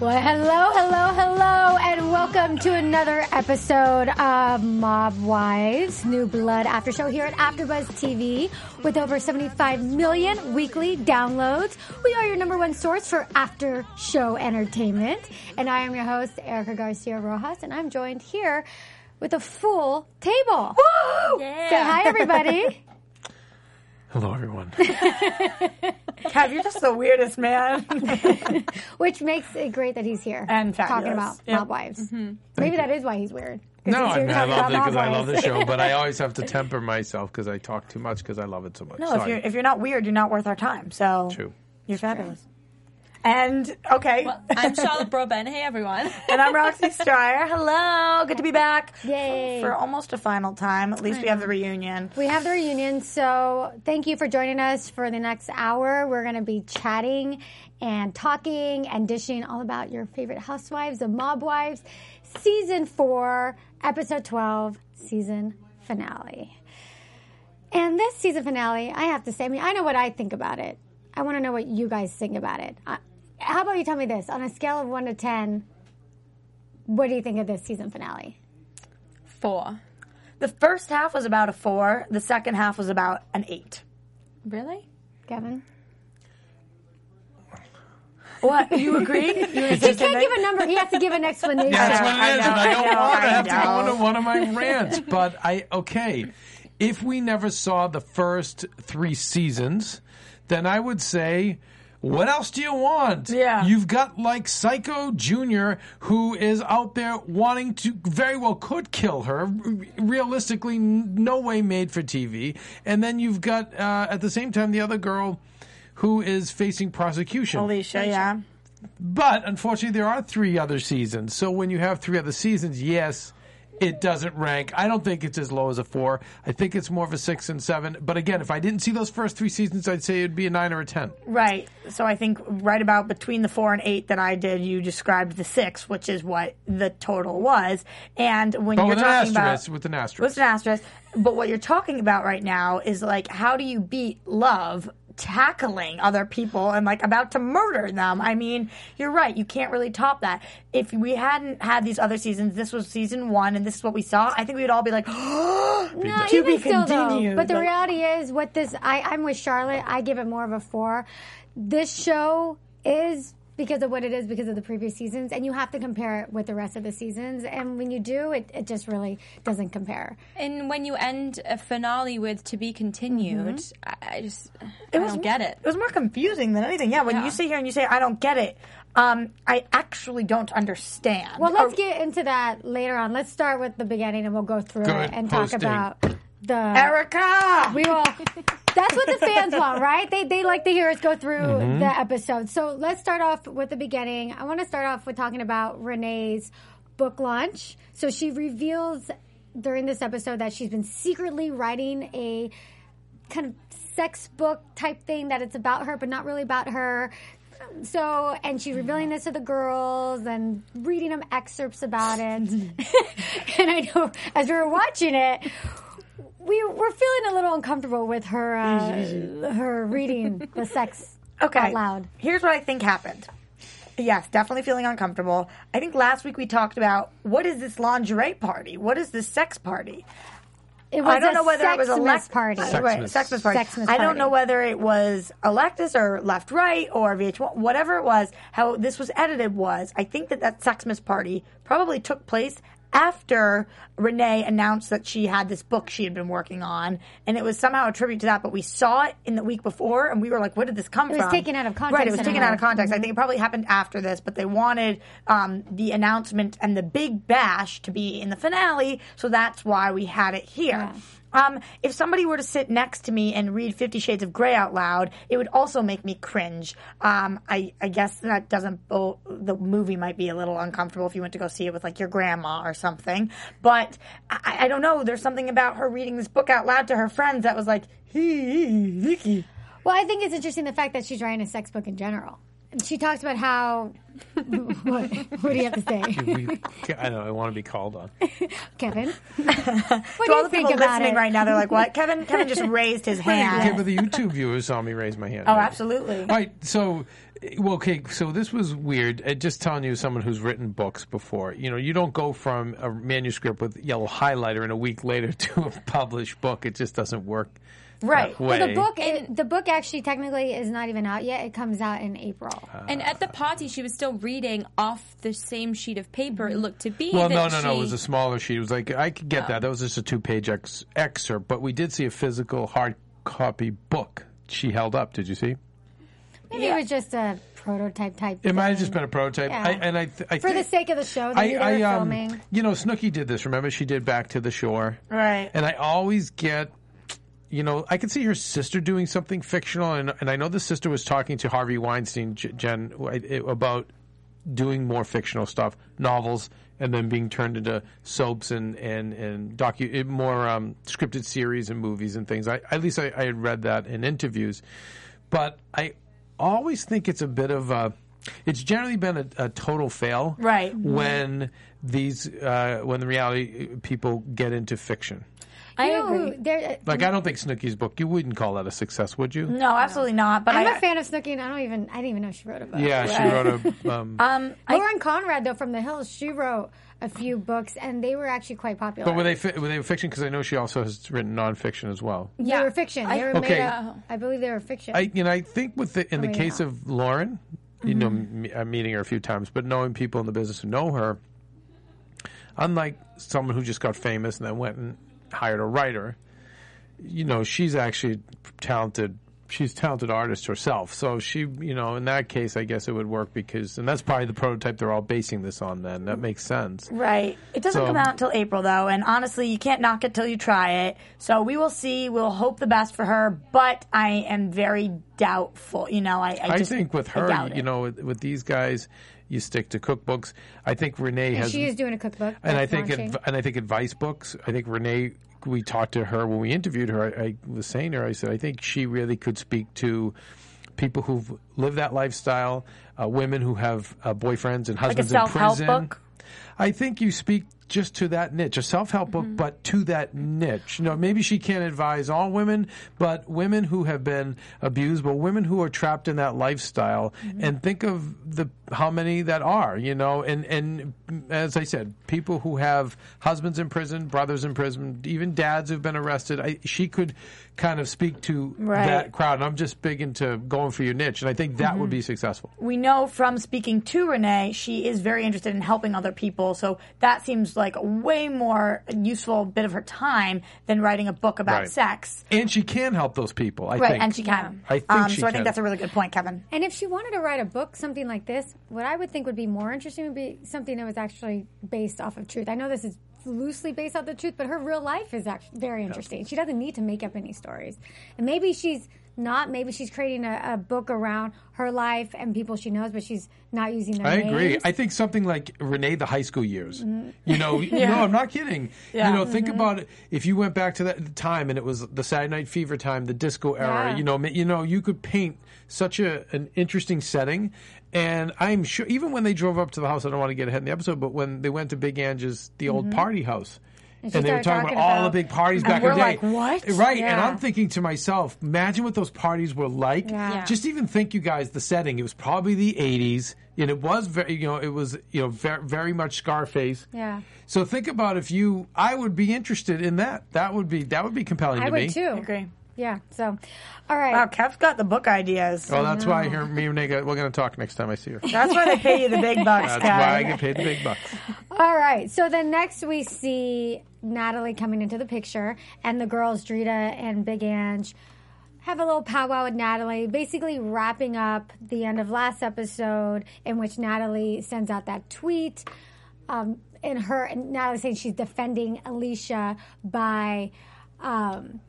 Well, hello, hello, hello, and welcome to another episode of Mob Wives New Blood After Show here at AfterBuzz TV with over 75 million weekly downloads. We are your number one source for after show entertainment, and I am your host Erica Garcia Rojas, and I'm joined here with a full table. Woo! Say hi, everybody. Hello, everyone. Kev, you're just the weirdest man. Which makes it great that he's here And talking about Yep. Mob Wives. Mm-hmm. Maybe that is why he's weird. no, I, here mean, I love it because I love the show, but I always have to temper myself because I talk too much because I love it so much. no, So if you're if you're not weird, you're not worth our time. So True. you're fabulous. And okay, I'm Charlotte Broben. Hey, everyone. and I'm Roxy Stryer. Hello, good to be back. Yay. For almost a final time. At least we have the reunion. We have the reunion, so thank you for joining us for the next hour. We're going to be chatting and talking and dishing all about your favorite housewives, the Mob Wives, season four, episode 12, season finale. And this season finale, I have to say, I mean, I know what I think about it. I want to know what you guys think about it. Uh, how about you tell me this? On a scale of one to 10, what do you think of this season finale? Four. The first half was about a four. The second half was about an eight. Really? Kevin? What? You agree? You He can't give a number. He has to give an explanation. That's I what know, it is, and I I don't know, want to I have to go into one of my rants. But I okay, if we never saw the first three seasons, then I would say. What else do you want? Yeah. You've got like Psycho Jr., who is out there wanting to, very well could kill her. Realistically, no way made for TV. And then you've got, uh, at the same time, the other girl who is facing prosecution. Alicia, yeah. But unfortunately, there are three other seasons. So when you have three other seasons, yes, it doesn't rank. I don't think it's as low as a four. I think it's more of a six and seven. But again, if I didn't see those first three seasons, I'd say it'd be a nine or a ten. Right. So I think right about between the four and eight that I did, you described the six, which is what the total was. And when But you're with an talking asterisk, about with an asterisk. with an asterisk, but what you're talking about right now is like how do you beat love? Tackling other people and like about to murder them. I mean, you're right. You can't really top that. If we hadn't had these other seasons, this was season one, and this is what we saw. I think we would all be like, No, To even be still, though. But the like- reality is, what this I, I'm with Charlotte. I give it more of a four. This show is because of what it is, because of the previous seasons, and you have to compare it with the rest of the seasons. And when you do, it, it just really doesn't compare. And when you end a finale with "to be continued," I, I just I was- don't get it. It was more confusing than anything. Yeah, when Yeah. you sit here and you say, I don't get it, um, I actually don't understand. Well, let's Or- get into that later on. Let's start with the beginning, and we'll go through Good it and talk about the Erica! We will. That's what the fans want, right? They they like to hear us go through Mm-hmm. the episode. So let's start off with the beginning. I want to start off with talking about Renee's book launch. So she reveals during this episode that she's been secretly writing a kind of sex book type thing that it's about her, but not really about her. So, and she's revealing this to the girls and reading them excerpts about it. and I know as we were watching it, we were feeling a little uncomfortable with her uh, her reading the sex Okay. out loud. Here's what I think happened. Yes, definitely feeling uncomfortable. I think last week we talked about what is this lingerie party? What is this sex party? It was I don't a know whether it was a Sexmas lect- party. Right, Sexmas. Sexmas party. I don't know whether it was Electus or Left Right or VH1, whatever it was. How this was edited was, I think that that Sexmas party probably took place after Renee announced that she had this book she had been working on, and it was somehow a tribute to that. But we saw it in the week before, and we were like, "Where did this come from?" It was from?" taken out of context Right, it was taken out of context. I think it probably happened after this, but they wanted um, the announcement and the big bash to be in the finale, so that's why we had it here. Um, if somebody were to sit next to me and read Fifty Shades of Grey out loud, it would also make me cringe. Um, I, I guess that doesn't. Bo- the movie might be a little uncomfortable if you went to go see it with like your grandma or something. But I, I don't know. There's something about her reading this book out loud to her friends that was like, hee, Vicky. Well, I think it's interesting the fact that she's writing a sex book in general. And she talks about how. what? What do you have to say, We- I know. I want to be called on. Kevin? What To do all you the think people about listening it? right now, they're like, "What?" Kevin, Kevin just raised his Yeah, hand. but the YouTube viewers saw me raise my hand. Oh, absolutely. All right, so well, okay, so this was weird. Uh, just telling you, someone who's written books before, you know, you don't go from a manuscript with yellow highlighter and a week later to a published book. It just doesn't work. Right. That Well, the book, it, the book actually technically is not even out yet. It comes out in April. And at the party, she was still reading off the same sheet of paper. It looked to be. Well, that no, no, no. It was a smaller sheet. It was like I could get that. That was just a two-page ex- excerpt. But we did see a physical hard copy book she held up. Did you see? Maybe it was just a prototype type. It might have just been a prototype. Yeah. I, and I, th- I for the sake of the show. Maybe I, they were I, um, filming. you know, Snooki did this. Remember, she did Back to the Shore. Right. And I always get, you know, I could see her sister doing something fictional, and and I know the sister was talking to Harvey Weinstein, Jen, about doing more fictional stuff, novels, and then being turned into soaps and and and docu more um, scripted series and movies and things. I at least I, I had read that in interviews, but I always think it's a bit of a. It's generally been a, a total fail, Right. When these uh, when the reality people get into fiction. I You know agree. who- there- Like I don't think Snooki's book. You wouldn't call that a success, would you? No, absolutely not. But I'm I, a fan of Snooki, and I don't even I didn't even know she wrote a book. Yeah, she wrote a. Um, um, I, Lauren Conrad, though, from The Hills, she wrote a few books, and they were actually quite popular. but were they fi- were they fiction? Because I know she also has written nonfiction as well. Yeah, They were fiction. They were Okay. made up. I believe they were fiction. I you know I think with the in the Or case not. of Lauren, you know, me, I'm meeting her a few times, but knowing people in the business who know her, unlike someone who just got famous and then went and hired a writer, you know, she's actually talented. She's a talented artist herself, so she, you know, in that case, I guess it would work because, and that's probably the prototype they're all basing this on. Then that makes sense. right. It doesn't So- come out until April, though, and honestly, you can't knock it till you try it. So we will see. We'll hope the best for her, but I am very doubtful. You know, I, I, I just think with I her, you it. know, with, with these guys, you stick to cookbooks. I think Renee has, she is doing a cookbook. and I think adv- and I think advice books. I think Renee. We talked to her when we interviewed her. I, I was saying to her, I said, I think she really could speak to people who've lived that lifestyle, uh, women who have uh, boyfriends and like a husbands in self-help prison. book. I think you speak just to that niche, a self-help book, mm-hmm. but to that niche. You know, maybe she can't advise all women, but women who have been abused, but women who are trapped in that lifestyle, mm-hmm. and think of the how many that are. You know, and and as I said, people who have husbands in prison, brothers in prison, even dads who've been arrested. I, she could kind of speak to Right. that crowd. And I'm just big into going for your niche, and I think that would mm-hmm. be successful. we know from speaking to Renee, she is very interested in helping other people. So that seems like a way more useful bit of her time than writing a book about Right. sex. And she can help those people. I Right, think. and she can. I think um, she so I can. think that's a really good point, Kevin. And if she wanted to write a book, something like this, what I would think would be more interesting would be something that was actually based off of truth. I know this is loosely based off the truth, but her real life is actually very interesting. She doesn't need to make up any stories. And maybe she's not, maybe she's creating a, a book around her life and people she knows, but she's not using their I names. agree. I think something like Renee, the high school years. Mm-hmm. You know, no, I'm not kidding. Yeah. You know, think about it. If you went back to that time and it was the Saturday Night Fever time, the disco era. Yeah. You know, you know, you could paint such a an interesting setting. And I'm sure, even when they drove up to the house, I don't want to get ahead in the episode, but when they went to Big Angie's, the old party house. And, she they were talking talking about all the big parties back in we're the day. like, what? Right. And I'm thinking to myself, imagine what those parties were like. Yeah. Yeah. Just even think, you guys, the setting. It was probably the '80s, and it was very, you know, it was, you know, very, very much Scarface. Yeah. So think about if you, I would be interested in that. That would be that would be compelling I to would me. too. agree. Yeah. So, all right. Wow, Kev's got the book ideas. Well, that's why I hear me and Renee, we're going to talk next time I see her. That's why they pay you the big bucks, That's Kev. why I get paid the big bucks. All right. So then next we see Natalie coming into the picture, and the girls, Drita and Big Ange, have a little powwow with Natalie, basically wrapping up the end of last episode, in which Natalie sends out that tweet. Um, in her, and Natalie saying she's defending Alicia by um,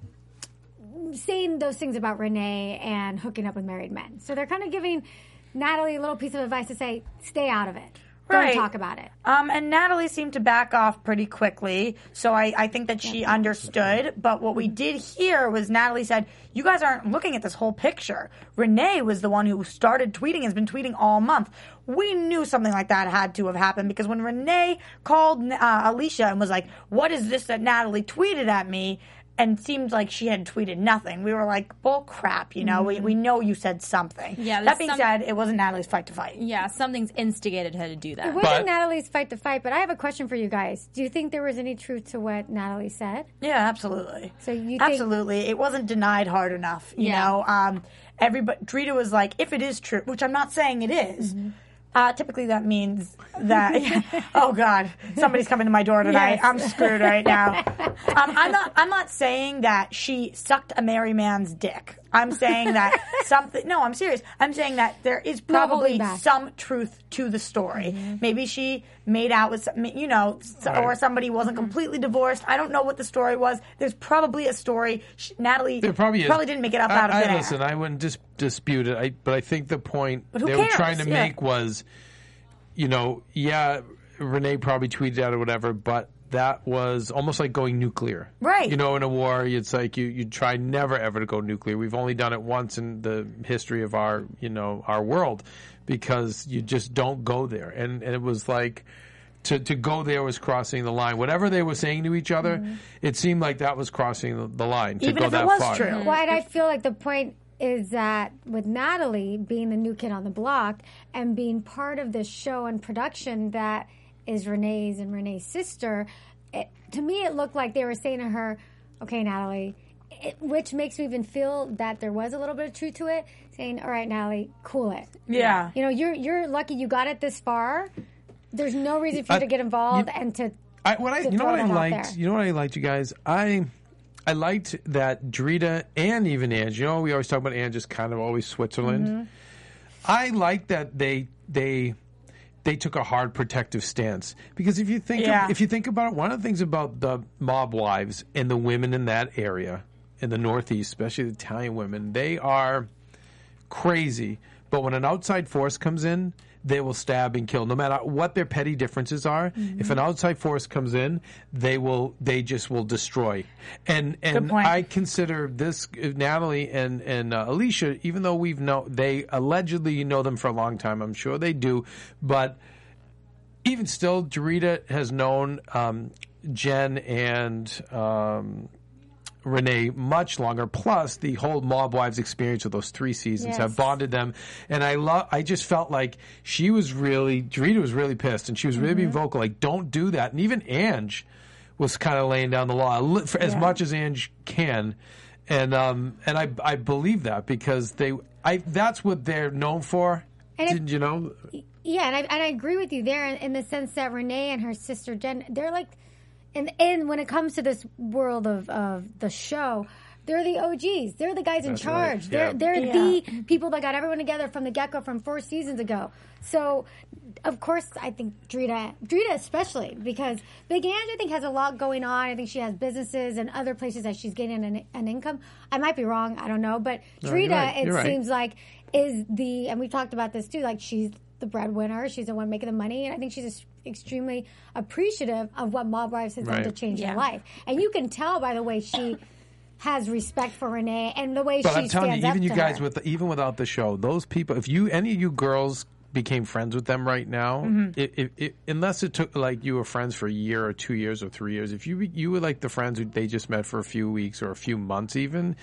saying those things about Renee and hooking up with married men. So they're kind of giving Natalie a little piece of advice to say, stay out of it. Right. Don't talk about it. Um, and Natalie seemed to back off pretty quickly, so I, I think that she understood. But what we did hear was Natalie said, "You guys aren't looking at this whole picture." Renee was the one who started tweeting, has been tweeting all month. We knew something like that had to have happened because when Renee called uh, Alicia and was like, "What is this that Natalie tweeted at me?" And seemed like she had tweeted nothing, we were like, "Bull crap!" You know, we, we know you said something. Yeah, That being some- said, it wasn't Natalie's fight to fight. Yeah, something's instigated her to do that. It wasn't But- Natalie's fight to fight, but I have a question for you guys. Do you think there was any truth to what Natalie said? Yeah, absolutely. So you think- absolutely, it wasn't denied hard enough. You Yeah. know, um, everybody. Drita was like, if it is true, which I'm not saying it is, Mm-hmm. Uh, typically, that means that. oh God, somebody's coming to my door tonight. Yes. I'm screwed right now. Um, I'm not. I'm not saying that she sucked a married man's dick. I'm saying that something. No, I'm serious. I'm saying that there is probably back. some truth to the story. Mm-hmm. Maybe she made out with, some, you know, s- or somebody wasn't Mm-hmm. completely divorced. I don't know what the story was. There's probably a story. Sh- Natalie There probably is. didn't make it up I, out of I, thin air. Listen, I wouldn't dis- dispute it, I, but I think the point But who they were trying to Yeah. make was, you know, yeah, Renee probably tweeted out or whatever, but that was almost like going nuclear. Right. You know, in a war, it's like you, you try never ever to go nuclear. We've only done it once in the history of our, you know, our world because you just don't go there. And, and it was like, to, to go there was crossing the line. Whatever they were saying to each other, mm-hmm. it seemed like that was crossing the, the line to Even go if it that was far. true. Mm-hmm. Well, and I feel like the point is that with Natalie being the new kid on the block and being part of this show and production that is Renee's and Renee's sister, it, to me it looked like they were saying to her, "Okay, Natalie," it, which makes me even feel that there was a little bit of truth to it, saying, "All right, Natalie, cool it." yeah. You know, you're you're lucky you got it this far. There's no reason for you I- to get involved you- and to I, what I, you know what I liked. there. You know what I liked, you guys. I, I liked that Drita and even Ange. You know, we always talk about Ange as kind of always Switzerland. Mm-hmm. I like that they they they took a hard protective stance because if you think Yeah. if you think about it, one of the things about the mob wives and the women in that area in the Northeast, especially the Italian women, they are crazy. But when an outside force comes in, they will stab and kill, no matter what their petty differences are. If an outside force comes in, they will, they just will destroy. And and. I consider this uh, Natalie and and uh, Alicia, even though we've know they allegedly know them for a long time. I'm sure they do, but even still, Drita has known um, Jen and. Um, Renee much longer. Plus, the whole Mob Wives experience of those three seasons Yes. have bonded them. And I love. I just felt like she was really. Rita was really pissed, and she was really being vocal. Like, don't do that. And even Ange was kind of laying down the law as much as Ange can. And um and I I believe that because they I that's what they're known for. And it- you know? Yeah, and I, and I agree with you there in, in the sense that Renee and her sister Jen, they're like, and and when it comes to this world of, of the show, they're the OGs. They're the guys in That's right, charge. They're they're Yeah. the people that got everyone together from the get go from four seasons ago. So, of course, I think Drita, Drita especially because Big Ange, I think has a lot going on. I think she has businesses and other places that she's getting an, an income. I might be wrong. I don't know, but you're Drita, right, it right. seems like is the and we've talked about this too. Like she's the breadwinner. She's the one making the money, and I think she's ex- extremely appreciative of what Mob Wives has done to change her life. And you can tell by the way she has respect for Renee and the way But she I'm telling stands you, even you guys her. with even without the show, those people. If you any of you girls became friends with them right now, Mm-hmm. it, it, it, unless it took like you were friends for a year or two years or three years, if you you were like the friends who they just met for a few weeks or a few months even.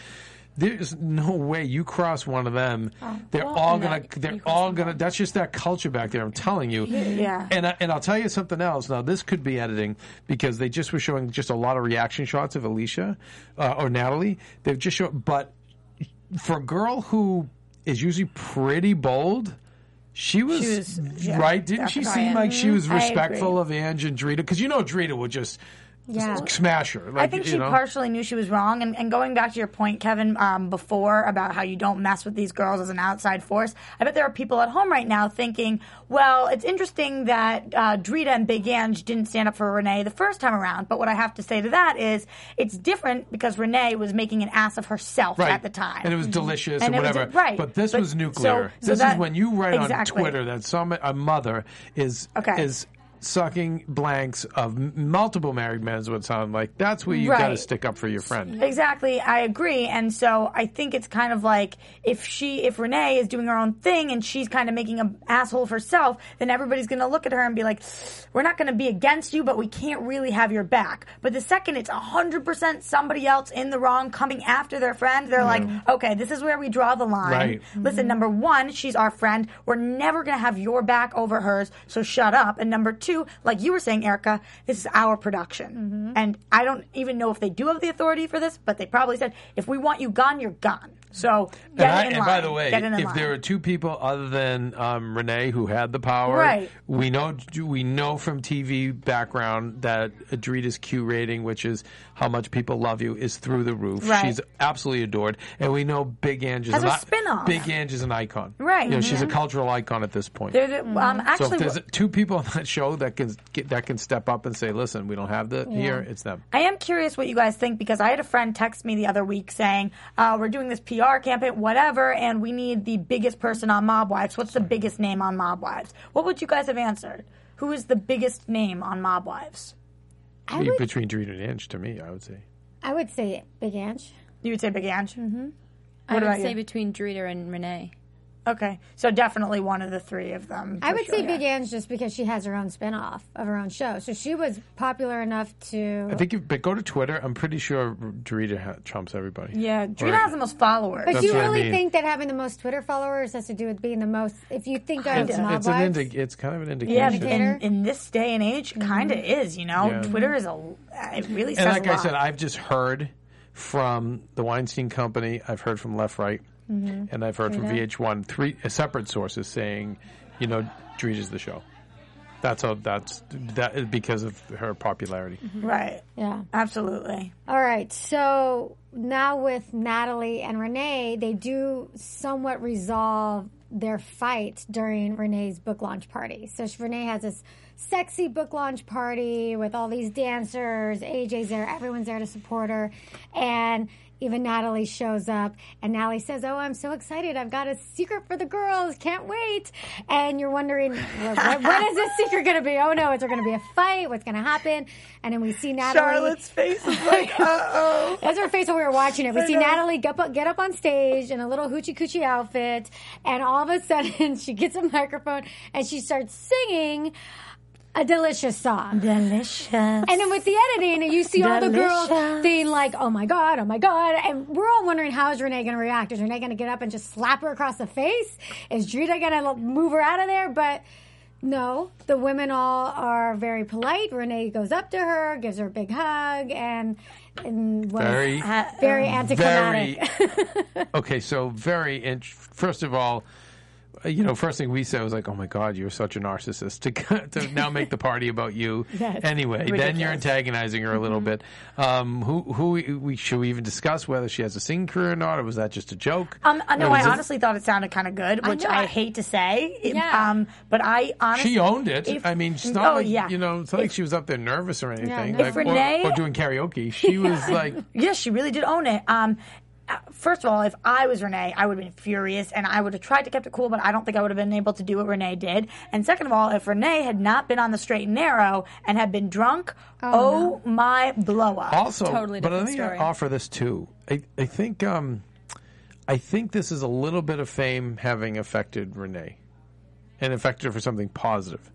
There's no way you cross one of them. they're well, all gonna. you They're all gonna. That's just that culture back there. I'm telling you. Yeah. And I, and I'll tell you something else. Now this could be editing because they just were showing just a lot of reaction shots of Alicia uh, or Natalie. They've just shown, but for a girl who is usually pretty bold. She was, She was- yeah, right. Didn't she seem like she was respectful of Ange and Drita? Because you know Drita would just Yeah. smash her. Like, I think you she know? partially knew she was wrong. And, and going back to your point, Kevin, um, before about how you don't mess with these girls as an outside force, I bet there are people at home right now thinking, well, it's interesting that uh, Drita and Big Ange didn't stand up for Renee the first time around. But what I have to say to that is it's different because Renee was making an ass of herself right. at the time. and it was delicious And and, it was- whatever. right. But this But- was nuclear. so- so this that- is when you write exactly. on Twitter that some a mother is Okay. is sucking blanks of multiple married men is what it like. That's where you got to stick up for your friend. Exactly, I agree. And so I think it's kind of like if she, if Renee is doing her own thing and she's kind of making an asshole of herself, then everybody's going to look at her and be like, we're not going to be against you, but we can't really have your back. But the second it's 100% somebody else in the wrong coming after their friend, they're like, okay, this is where we draw the line. Right. Listen, number one, she's our friend. We're never going to have your back over hers, so shut up. And number two, like you were saying, Erica, this is our production. Mm-hmm. And I don't even know if they do have the authority for this, but they probably said, if we want you gone, you're gone. So And, I- and by the way, if line. there are two people other than um, Renee who had the power, Right. we know we know from TV background that Adrita's Q rating, which is how much people love you, is through the roof. Right. She's absolutely adored, and we know Big Ange is As an a i- spin-off. Big Ange is an icon, Right. You know, she's a Mhm. cultural icon at this point. Um, So if there's two people on that show that can get, that can step up and say, "Listen, we don't have the here," it's them. I am curious what you guys think because I had a friend text me the other week saying, uh, "We're doing this PR campaign, whatever, and we need the biggest person on Mob Wives. What's the biggest name on Mob Wives? What would you guys have answered? Who is the biggest name on Mob Wives? I would, Between Drita and Ange, to me, I would say. I would say Big Ange. You would say Big Ange. Mm-hmm. I What would about say you? between Drita and Renee. Okay, so definitely one of the three of them. I would sure, say yeah. Big Ange just because she has her own spin-off of her own show. So she was popular enough to I think, if, but go to Twitter. I'm pretty sure Drita ha- trumps everybody. Yeah, Drita Or- has the most followers. But That's do you what I really mean. think that having the most Twitter followers has to do with being the most? If you think of It's, mob it's an wives, indi- It's kind of an indication. yeah, in, in this day and age, mm-hmm. kind of is. You know, Yeah. Twitter is a. It really says and like a I lot. said, I've just heard from the Weinstein Company. I've heard from Left Right, Mm-hmm. and I've heard from VH1, three uh, separate sources saying, you know, Drita's the show. That's how. That's that is because of her popularity. right. yeah. Absolutely. All right. So now with Natalie and Renee, they do somewhat resolve their fight during Renee's book launch party. So she- Renee has this sexy book launch party with all these dancers. AJ's there. Everyone's there to support her. And even Natalie shows up and Natalie says, Oh, I'm so excited. I've got a secret for the girls. Can't wait. And you're wondering, what, what- what is this secret going to be? Oh no, is there going to be a fight? What's going to happen? And then we see Natalie. Charlotte's face is like, uh oh. That's her face when we were watching it. We see know. Natalie get up, get up on stage in a little hoochie coochie outfit, and all of a sudden she gets a microphone and she starts singing a delicious song. Delicious. And then with the editing, you see all the girls being like, "Oh my god, oh my god," and we're all wondering how is Renee going to react? Is Renee going to get up and just slap her across the face? Is Drita going to move her out of there? But no, the women all are very polite. Renee goes up to her, gives her a big hug, and, and was Very, very anticlimactic. very. okay, so very. Int- first of all, uh, you know, first thing we said was like, "Oh my God, you're such a narcissist." To to now make the party about you. Yes. Anyway, then you're antagonizing her a little bit. Um, who who we should we even discuss whether she has a singing career or not, or was that just a joke? Um, I know. Or was I it- honestly thought it sounded kind of good, which I, I- hate to say. Yeah. Um, but I honestly, She owned it. If- I mean, it's not oh, like yeah. you know, it's not like she was up there nervous or anything, no. like, If or- Renee- or, doing karaoke. She was like, Yes, she really did own it. Um, uh, first of all, if I was Renee, I would have been furious, and I would have tried to keep it cool, but I don't think I would have been able to do what Renee did. And second of all, if Renee had not been on the straight and narrow and had been drunk, oh, my blow up. also, Totally but I different think story. I offer this too. I, I think, um, I think this is a little bit of fame having affected Renee, and affected her for something positive,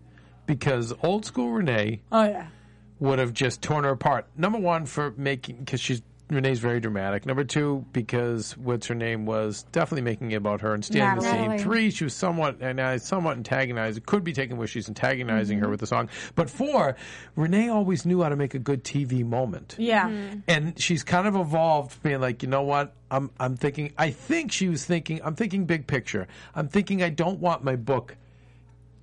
because old school Renee oh yeah, would have just torn her apart. Number one, for making because she's Renee's very dramatic. Number two, because what's her name was definitely making it about her and stealing the Natalie. scene. Three, she was somewhat and uh, somewhat antagonized. It could be taken where she's antagonizing Mm-hmm. her with the song. But four, Renee always knew how to make a good TV moment. Yeah. And she's kind of evolved, being like, you know what? I'm I'm thinking. I think she was thinking. I'm thinking big picture. I'm thinking. I don't want my book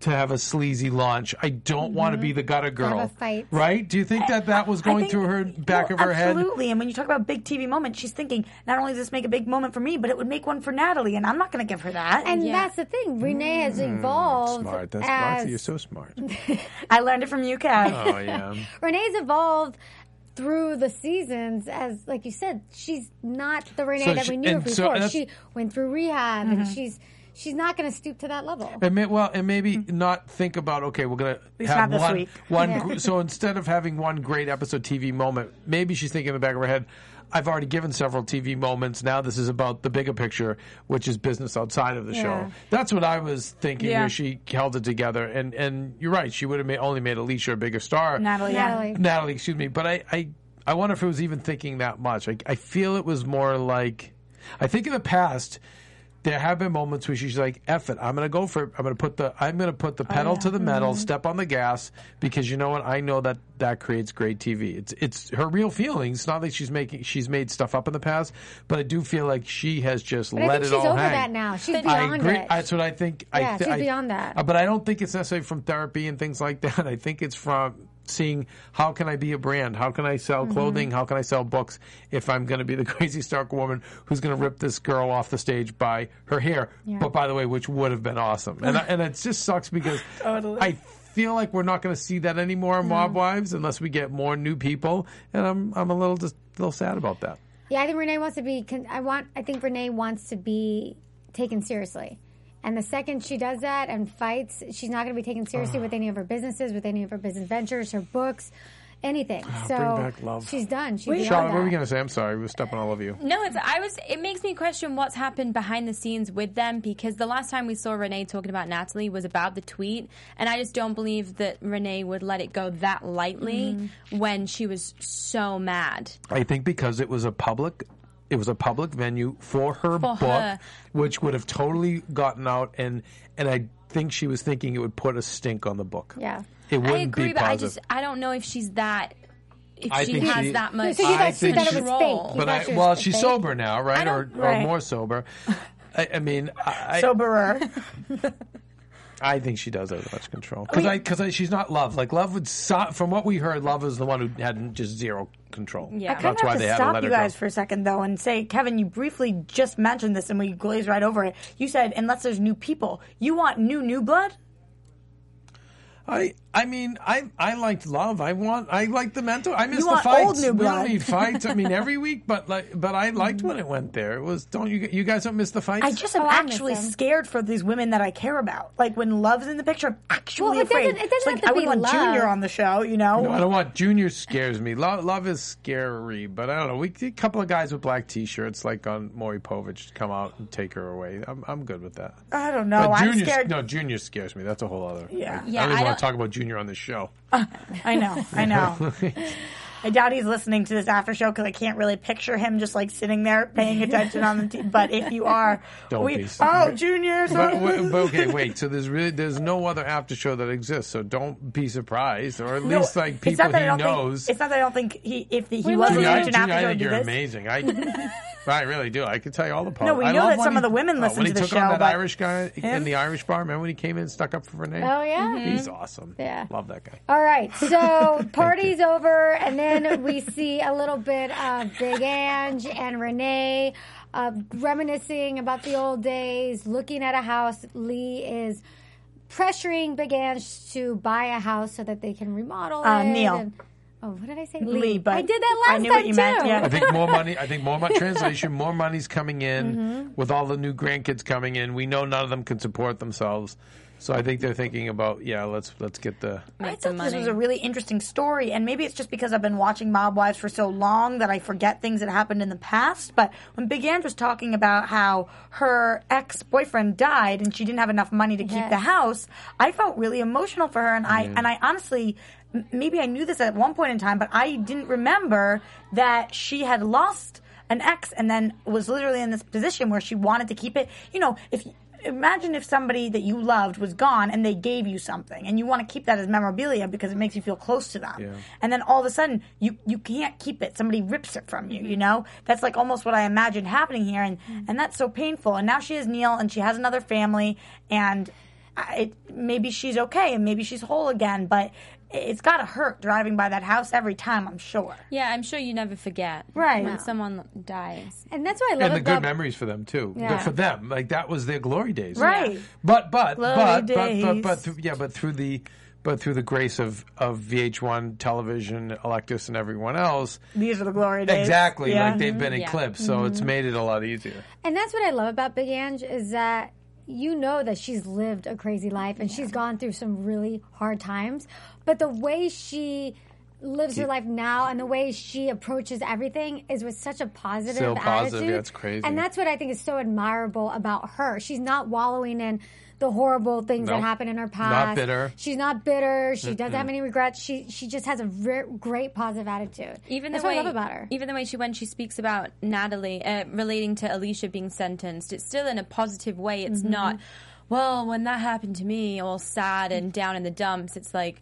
to have a sleazy launch. I don't want to be the gutter girl. a fight. Right? Do you think that that was going think- through her back well, of her head? Absolutely. And when you talk about big TV moment, she's thinking, not only does this make a big moment for me, but it would make one for Natalie, and I'm not going to give her that. And Yeah. that's the thing. Renee has evolved. Mm, Smart. That's as, Martha. You're so smart. I learned it from you, Kev. Oh yeah. Renee's evolved through the seasons as like you said she's not the renee So that she- we knew her and so- before she went through rehab and she's she's not going to stoop to that level And may, well, and maybe not think about okay, we're gonna have not this one week. one. Yeah. So instead of having one great episode TV moment, maybe she's thinking in the back of her head. I've already given several TV moments. Now this is about the bigger picture, which is business outside of the Yeah. show. That's what I was thinking. Yeah. Where she held it together, and and you're right. She would have made, only made Alicia a bigger star. Natalie, natalie Natalie, excuse me, but I, I, I wonder if it was even thinking that much. I, I feel it was more like, I think in the past, there have been moments where she's like, "Eff it, I'm going to go for, it. I'm going to put the, I'm going to put the pedal to the metal, step on the gas, because you know what? I know that that creates great TV. It's, it's her real feelings. It's Not that she's making, she's made stuff up in the past, but I do feel like she has just but let it she's all over hang. that now she's I beyond agree. it That's what I think. I Yeah, she's I- beyond that. uh, But I don't think it's necessarily from therapy and things like that. I think it's from seeing how can I be a brand? How can I sell Mm-hmm. clothing? How can I sell books if I'm going to be the crazy Stark woman who's going to rip this girl off the stage by her hair? But by the way, which would have been awesome. And I, and it just sucks because I feel like we're not going to see that anymore in Mob Wives unless we get more new people. And I'm I'm a little just a little sad about that. yeah i think renee wants to be i want i think renee wants to be taken seriously and the second she does that and fights she's not going to be taken seriously with any of her businesses with any of her business ventures her books anything so bring back love. she's done she's beyond Charlotte, what were we that. going to say? I'm sorry, we were stepping all over you. No, it's I was. It makes me question what's happened behind the scenes with them because the last time we saw Renee talking about Natalie was about the tweet, and I just don't believe that Renee would let it go that lightly Mm-hmm. when she was so mad. I think because it was a public it was a public venue for her For book her. which would have totally gotten out and and I think she was thinking it would put a stink on the book. yeah It wouldn't I agree, be but I just I don't know if she's that. If I she think has she- that much So you I thought, she think thought it was fake. But I, well, she's fake? sober now, right? Or, don't- or more sober. I, I mean, I, Soberer. I think she does have much control because I because she's not love. Like love would so, from what we heard, love is the one who had just zero control. Yeah. I I kind that's of why have they to had to stop let you guys go. for a second, though, and say, Kevin, you briefly just mentioned this, and we glazed right over it. You said, unless there's new people, you want new new blood. I I mean I I liked love. I want I like the mental. I miss You the fights. old new we blood. don't need fights. I mean every week, but like but I liked when it went there. It was don't you you guys don't miss the fights? I just am Oh, I miss actually them. scared for these women that I care about. Like when love's in the picture, I'm actually Well, it afraid. doesn't- it doesn't like have to I be would want love. Junior on the show, you know? No, I don't want Junior scares me. Love, love is scary, but I don't know. We a couple of guys with black T-shirts, like on Maury Povich, come out and take her away. I'm I'm good with that. I don't know. but I'm Junior, scared. no, Junior scares me. That's a whole other. Yeah. I, Yeah, I don't even I want don't- to talk about Junior on this show. I know. I know. I doubt he's listening to this after show because I can't really picture him just like sitting there paying attention on the TV. But if you are, Don't we, be. oh, Junior. But, but okay, wait. So there's really there's no other after show that exists. So don't be surprised, or at No, least like it's people not that I he don't knows. Think, it's not that I don't think he, if the, he We was love Junior, I, listening to an Junior, after I show, think you're this. amazing. I, I really do. I can tell you all the parts. No, we I know love that some he- of the women oh, listen when he to the took on show, that Irish guy in the Irish bar. Remember when he came in and stuck up for Renee? Oh yeah. He's awesome. Yeah. love that guy. All right, so party's over, and then we see a little bit of Big Ange and Renee uh, reminiscing about the old days, looking at a house. Lee is pressuring Big Ange to buy a house so that they can remodel Uh, it. Neil. and- oh, what did I say? Lee, but I did that I last knew time what you too. meant, yeah. I think more money. I think more money. Translation: More money's coming in Mm-hmm. with all the new grandkids coming in. We know none of them can support themselves, so I think they're thinking about yeah. Let's let's get the. I Make thought some this was a really interesting story, and maybe it's just because I've been watching Mob Wives for so long that I forget things that happened in the past. But when Big Ange was talking about how her ex boyfriend died and she didn't have enough money to keep the house, I felt really emotional for her, and I and I honestly m- maybe I knew this at one point in time, but I didn't remember that she had lost an ex and then was literally in this position where she wanted to keep it. You know, if imagine if somebody that you loved was gone and they gave you something and you want to keep that as memorabilia because it makes you feel close to them. Yeah. And then all of a sudden you you can't keep it. Somebody rips it from you, you mm-hmm. know? That's like almost what I imagined happening here and mm-hmm. and that's so painful. And now she has Neil and she has another family and uh, it, maybe she's okay and maybe she's whole again, but it's got to hurt driving by that house every time, I'm sure. Yeah, I'm sure you never forget. Right. When No. someone dies. And that's why I love and the about good memories for them too. Yeah. Good for them, like that was their glory days. Right. But but Glory but, but but but through, yeah, but through the but through the grace of of VH1 television, Electus, and everyone else, These are the glory days. exactly Yeah. like they've been mm-hmm. Yeah. eclipsed. So it's mm-hmm. made it a lot easier. And that's what I love about Big Ange is that you know that she's lived a crazy life and she's gone through some really hard times. But the way she lives her life now and the way she approaches everything is with such a positive So positive, attitude. yeah, it's crazy. And that's what I think is so admirable about her. She's not wallowing in the horrible things that happened in her past. Not past. bitter. She's not bitter. She doesn't have any regrets. She she just has a ver- great positive attitude. Even that's the what way, I love about her. even the way she when she speaks about Natalie uh, relating to Alicia being sentenced, it's still in a positive way. It's Mm-hmm. not, well, when that happened to me, all sad and down in the dumps. It's like,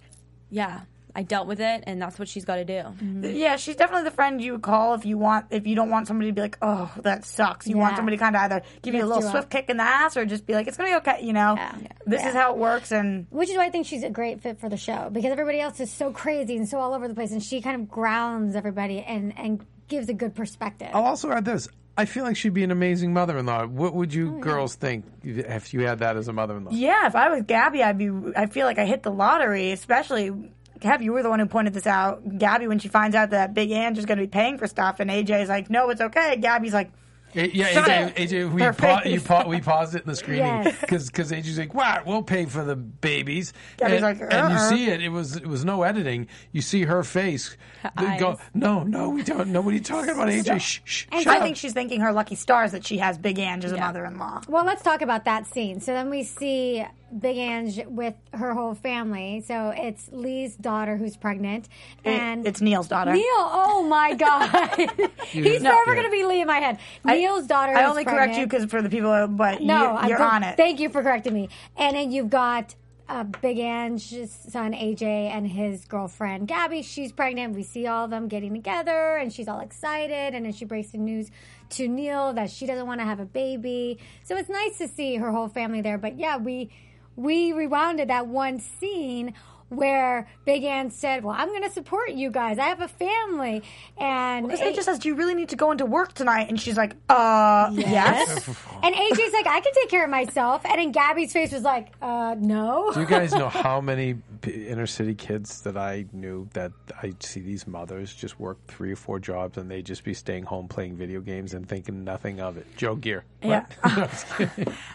yeah, I dealt with it, and that's what she's got to do. Mm-hmm. Yeah, she's definitely the friend you would call if you want if you don't want somebody to be like, oh, that sucks. You want Yeah. somebody to kind of either give you a Lift little you swift up. kick in the ass or just be like, it's gonna be okay. You know, Yeah. this Yeah. is how it works. And Which is why I think she's a great fit for the show because everybody else is so crazy and so all over the place, and she kind of grounds everybody and and gives a good perspective. I'll also add this. I feel like she'd be an amazing mother-in-law. What would you Oh, girls think if you had that as a mother-in-law? yeah, if I was Gabby, I'd be. I feel like I hit the lottery, especially. Kev, you were the one who pointed this out. Gabby, when she finds out that Big Ange is going to be paying for stuff, and AJ's like, "No, it's okay." Gabby's like, A- Yeah, AJ. AJ we, pa- you pa- we paused it in the screening Yes. because AJ's like, "Wow, we'll pay for the babies," Gabby's and, like, and you "Uh-uh." see it. It was it was no editing. You see her face. They go, "No, no, we don't. know what are you talking about, AJ? Shh, shh, And shut I up." think she's thanking her lucky stars that she has Big Ange as a mother-in-law. Well, let's talk about that scene. So then we see Big Ange with her whole family. So it's Lee's daughter who's pregnant, and it's Neil's daughter. Neil. Oh my God, he's No. never going to be Lee in my head. Neil's daughter. I only correct you because for the people, but No, you, you're I'm- on it. Thank you for correcting me. And then you've got uh, Big Ange's son AJ and his girlfriend Gabby. She's pregnant. We see all of them getting together, and she's all excited. And then she breaks the news to Neil that she doesn't want to have a baby. So it's nice to see her whole family there. But yeah, we we rewounded that one scene. Where Big Ange said, "Well, I'm going to support you guys. I have a family," and Because they A- just says, "Do you really need to go into work tonight?" And she's like, "Uh, yes." and AJ's like, "I can take care of myself," and then Gabby's face was like, "Uh, no." Do you guys know how many inner city kids that I knew that I see these mothers just work three or four jobs and they just be staying home playing video games and thinking nothing of it? Joe Gear. Yeah.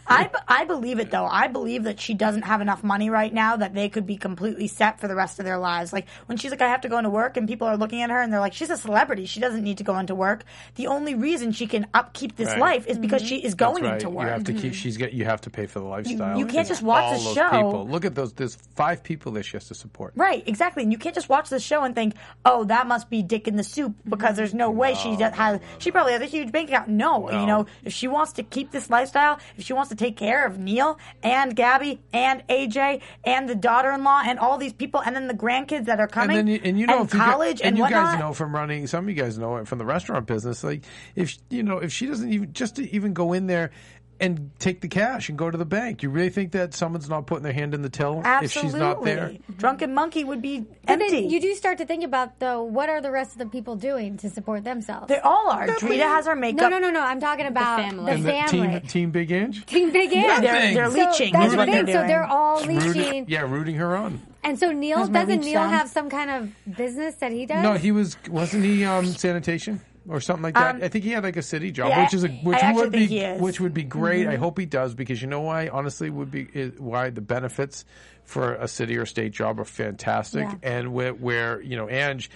I, b- I believe it though. I believe that she doesn't have enough money right now that they could be completely set for the rest of their lives. Like when she's like, I have to go into work, and people are looking at her and they're like, she's a celebrity. She doesn't need to go into work. The only reason she can upkeep this Right. life is because she mm-hmm. is going right. into work. You have to keep. Mm-hmm. She's get. You have to pay for the lifestyle. you can't just watch all the show. People. Look at those. There's five people that she has to support. Right, exactly. And you can't just watch the show and think, "Oh, that must be Dick in the soup," mm-hmm. because there's no way she does has. She probably has a huge bank account. No, No. you know, if she wants to keep this lifestyle, if she wants to take care of Neil and Gabby and AJ and the daughter-in-law and all these people, and then the grandkids that are coming, and then you, and you know you college and, and, you whatnot. guys know from running some of you guys know it from the restaurant business like if you know if she doesn't even just to even go in there and take the cash and go to the bank you really think that someone's not putting their hand in the till Absolutely. if she's not there Drunken Monkey would be empty. then you do start to think about though, what are the rest of the people doing to support themselves? they all are. Drita has her makeup. no, no, no, no. I'm talking about the family. family. and the team team big Ange. Team Big Ange. They're, they're So leeching. That's is the thing. they're. So they're all rooting, leeching. yeah rooting her on And so Neil doesn't Neil sound? have some kind of business that he does? no he was wasn't he um sanitation or something like that. Um, I think he had like a city job, yeah, which is a, which would be. Mm-hmm. which would be great. I hope he does because you know why? Honestly, would be is why the benefits for a city or state job are fantastic, Yeah. and where, where you know Ange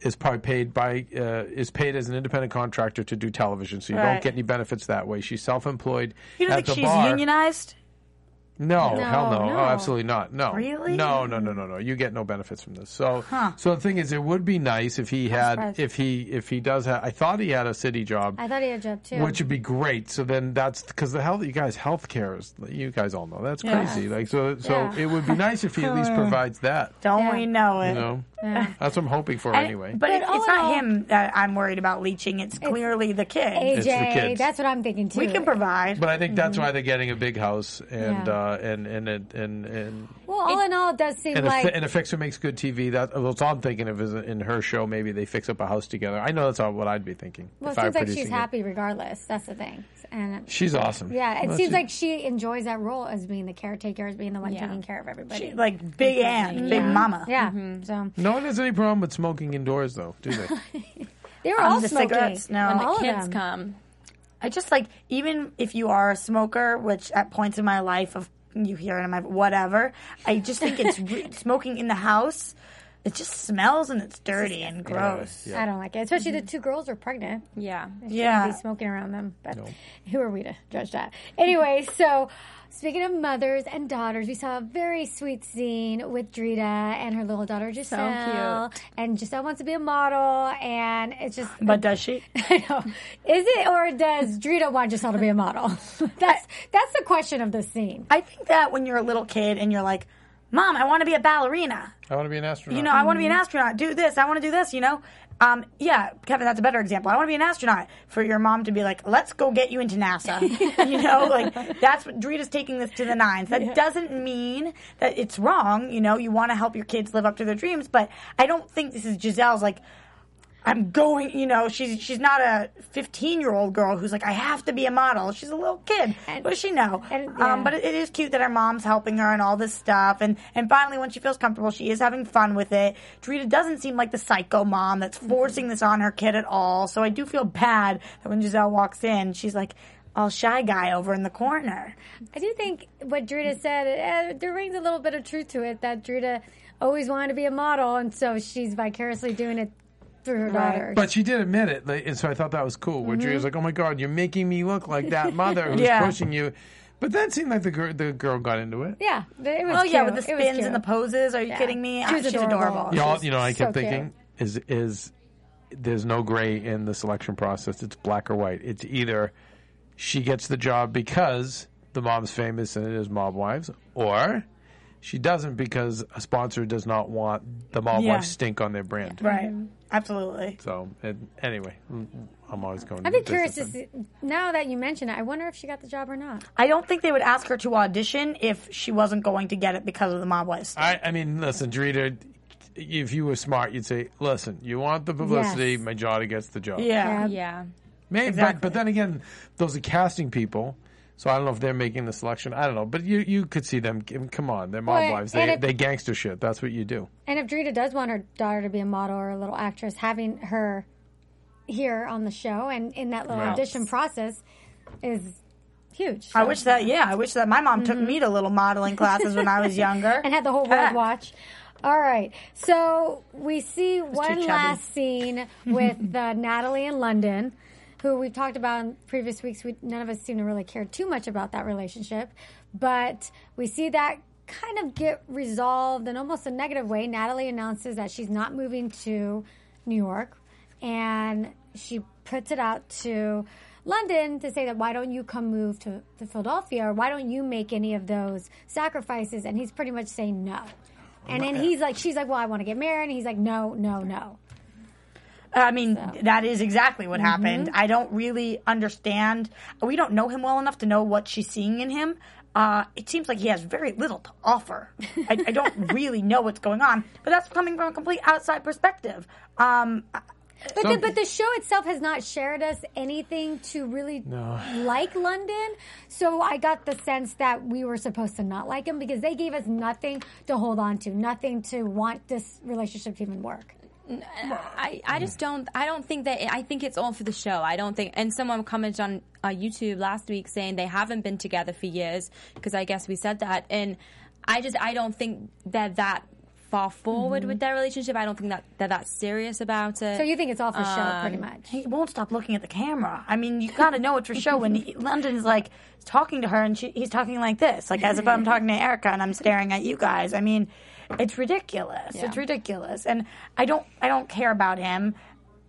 is probably paid by uh, is paid as an independent contractor to do television, so you Right. don't get any benefits that way. She's self employed You don't think she's bar. unionized? No, No, hell no. no. Oh, absolutely not. No. Really? No, no, no, no, no. You get no benefits from this. So, so the thing is, it would be nice if he had, surprised. if he, if he does have. I thought he had a city job, I thought he had a job too. which would be great. So then that's because the health, you guys, health care is, you guys all know that's crazy. Like so, so Yeah. it would be nice if he at least provides that. Don't Yeah. we know it? You know, Yeah. that's what I'm hoping for And- anyway. But, But it, all it's in not all- him that I'm worried about leeching. It's clearly the kid. It's the AJ, kids. that's what I'm thinking too. we can provide. But I think that's why they're getting a big house and Mm-hmm. Yeah. uh, and and and and and. well, all in all, it does seem And, like a, fi- and a fixer makes good TV. That that's all I'm thinking of is in her show. Maybe they fix up a house together. I know that's all what I'd be thinking. well, if it I were seems like producing she's it. happy regardless. That's the thing. And She's awesome. yeah, it Well, seems she- like she enjoys that role as being the caretaker, as being the one Yeah. taking care of everybody. She, like big aunt, big mama. yeah, Mm-hmm. so no one has any problem with smoking indoors, though, do they? they were Um, all the smoking. cigarettes, no. when the all of kids them. come. I just like even if you are a smoker, which at points in my life of you hear it in my whatever, I just think it's re- smoking in the house. It just smells and it's dirty and gross. Yeah. I don't like it, especially the mm-hmm. two girls are pregnant. Yeah. Yeah. be smoking around them. But who are we to judge that? Anyway, so speaking of mothers and daughters, we saw a very sweet scene with Drita and her little daughter Giselle. So cute. And Giselle wants to be a model, and it's just. But does she? I know. Is it or does Drita want Giselle to be a model? that's that's the question of the scene. I think that when you're a little kid and you're like, "Mom, I want to be a ballerina," I want to be an astronaut. you know, I want to be an astronaut. Do this. I want to do this. You know. Um, yeah, Kevin, that's a better example. I want to be an astronaut. For your mom to be like, let's go get you into NASA. you know, like that's what Drita's taking this to the nines. That doesn't mean that it's wrong. You know, you want to help your kids live up to their dreams, but I don't think this is Giselle's like, I'm going, you know, she's she's not a 15 year old girl who's like, I have to be a model. She's a little kid. And- what does she know? and- yeah. um, but it, it is cute that her mom's helping her and all this stuff. And, and finally, when she feels comfortable, she is having fun with it. Drita doesn't seem like the psycho mom that's forcing this on her kid at all. So I do feel bad that when Giselle walks in, she's like, all shy guy over in the corner. I do think what Drita said, uh, there rings a little bit of truth to it that Drita always wanted to be a model, and so she's vicariously doing it through her daughter. But she did admit it, like, and so I thought that was cool. Where Mm-hmm. was like, "Oh my God, you're making me look like that mother who's Yeah. pushing you." But that seemed like the girl, the girl got into it. yeah, it was Oh, yeah, with the spins and the poses. Are you kidding me? She was Ah, she's adorable. adorable. Y'all, you know, I kept so cute. thinking is is there's no gray in the selection process. It's black or white. It's either she gets the job because the mom's famous and it is Mob Wives, or she doesn't because a sponsor does not want the Mob Yeah. Wives stink on their brand. Right. Mm-hmm. Absolutely. So and anyway, I'm always going. I'd be curious to see, now that you mention it, I wonder if she got the job or not. I don't think they would ask her to audition if she wasn't going to get it because of the mob wives. I, I mean, listen, Drita, if you were smart, you'd say, listen, you want the publicity, Yes. my daughter gets the job. Yeah. Yeah. Maybe, Exactly. but, but then again, those are casting people. So I don't know if they're making the selection. I don't know, but you you could see them. Come on, they're mob Well, wives. They if- they gangster shit. That's what you do. And if Drita does want her daughter to be a model or a little actress, having her here on the show and in that little Right. audition process is huge. I wish that, yeah, I wish that my mom took me to little modeling classes when I was younger. and had the whole world watch. All right, so we see one last scene with uh, Natalie in London, who we've talked about in previous weeks. We, none of us seem to really care too much about that relationship, but we see that kind of get resolved in almost a negative way. Natalie announces that she's not moving to New York, and she puts it out to London to say that why don't you come move to, to Philadelphia or why don't you make any of those sacrifices? And he's pretty much saying no. And then he's like, she's like, well, I want to get married. And he's like, no, no, no. I mean, that is exactly what happened. I don't really understand. We don't know him well enough to know what she's seeing in him. Uh, it seems like he has very little to offer. I, I don't really know what's going on, but that's coming from a complete outside perspective. Um, But the, but the show itself has not shared us anything to really like London. So I got the sense that we were supposed to not like him because they gave us nothing to hold on to, nothing to want this relationship to even work. I, I just don't I don't think that I think it's all for the show. I don't think and someone commented on uh, YouTube last week saying they haven't been together for years because I guess we said that and I just I don't think they're that far forward with their relationship. I don't think that they're that serious about it. So you think it's all for show, pretty Um, much? He won't stop looking at the camera. I mean, you gotta know it's for show. When he, London's like talking to her, and she, he's talking like this, like as if I'm talking to Erica and I'm staring at you guys. I mean, it's ridiculous. It's ridiculous, and I don't, I don't care about him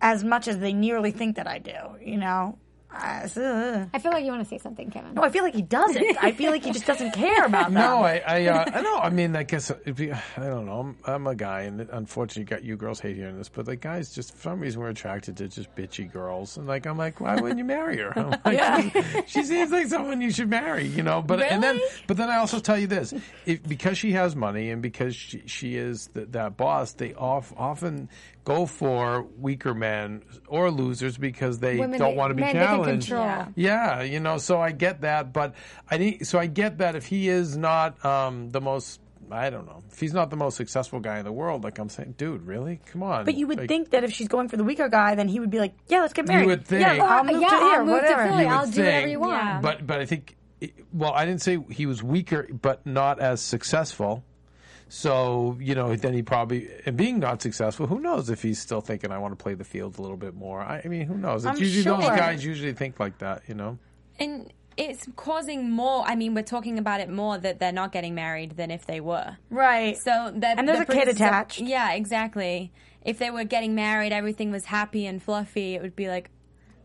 as much as they nearly think that I do. You know. Uh. I feel like you want to say something, Kevin. no, I feel like he doesn't. I feel like he just doesn't care about them. No, I, I, uh, I know. I mean, I guess it'd be, I don't know. I'm, I'm a guy, and unfortunately, you got you girls hate hearing this, but like guys, just for some reason, we're attracted to just bitchy girls, and like I'm like, why wouldn't you marry her? I'm like, she seems like someone you should marry, you know. But and then, but then I also tell you this: if, because she has money and because she, she is th- that boss, they off, often go for weaker men or losers because they Women don't want to be men they can challenged. control. Yeah. Yeah, you know, so I get that, but I need, so I get that if he is not um, the most, I don't know, if he's not the most successful guy in the world, like I'm saying, dude, really, come on. But you would Like, think that if she's going for the weaker guy, then he would be like, "Yeah, let's get married." would think. Yeah, I'll move yeah, to here, I'll move whatever. to Philly. I'll do whatever you want. Yeah. But but I think, well, I didn't say he was weaker, but not as successful. So you know, then he probably and being not successful. Who knows if he's still thinking, I want to play the field a little bit more. I, I mean, who knows? It's I'm usually those guys usually think like that. You know. and it's causing more. I mean, we're talking about it more that they're not getting married than if they were. Right. So the, And there's the a kid producers are- attached. Yeah, exactly. If they were getting married, everything was happy and fluffy. It would be like,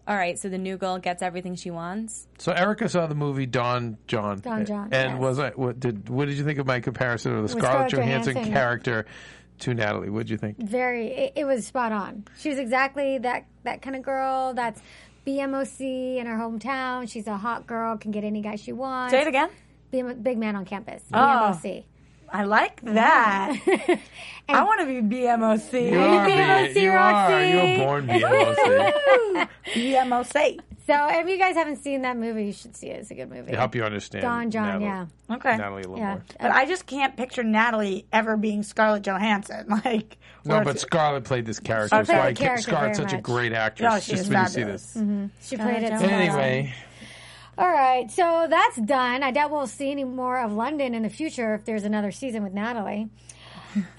all right, so the new girl gets everything she wants. So Erica saw the movie Don Jon. Don Jon, And yes. was I what did what did you think of my comparison of the Scarlett Scarlett Johansson, Johansson. character to Natalie? What did you think? Very, it, it was spot on. She was exactly that that kind of girl. That's BMOC in her hometown. She's a hot girl, can get any guy she wants. Say it again. BM, big man on campus. Oh. BMOC. I like mm-hmm. that. I want to be BMOC. You are, BMOC, B- you are. Roxy. You were born BMOC. BMOC. So if you guys haven't seen that movie, you should see it. It's a good movie. to help you understand. Don Jon, Natalie, yeah. Okay. Natalie a little Yeah. more. But I just can't picture Natalie ever being Scarlett Johansson. Like, No, or- but Scarlett played this character. She That's played why the I ca- character Scarlett's very such a much. great actress. Oh, she just is when you see fabulous. this. Mm-hmm. She played it. Don so John. well. Anyway, All right, so that's done. I doubt we'll see any more of London in the future if there's another season with Natalie.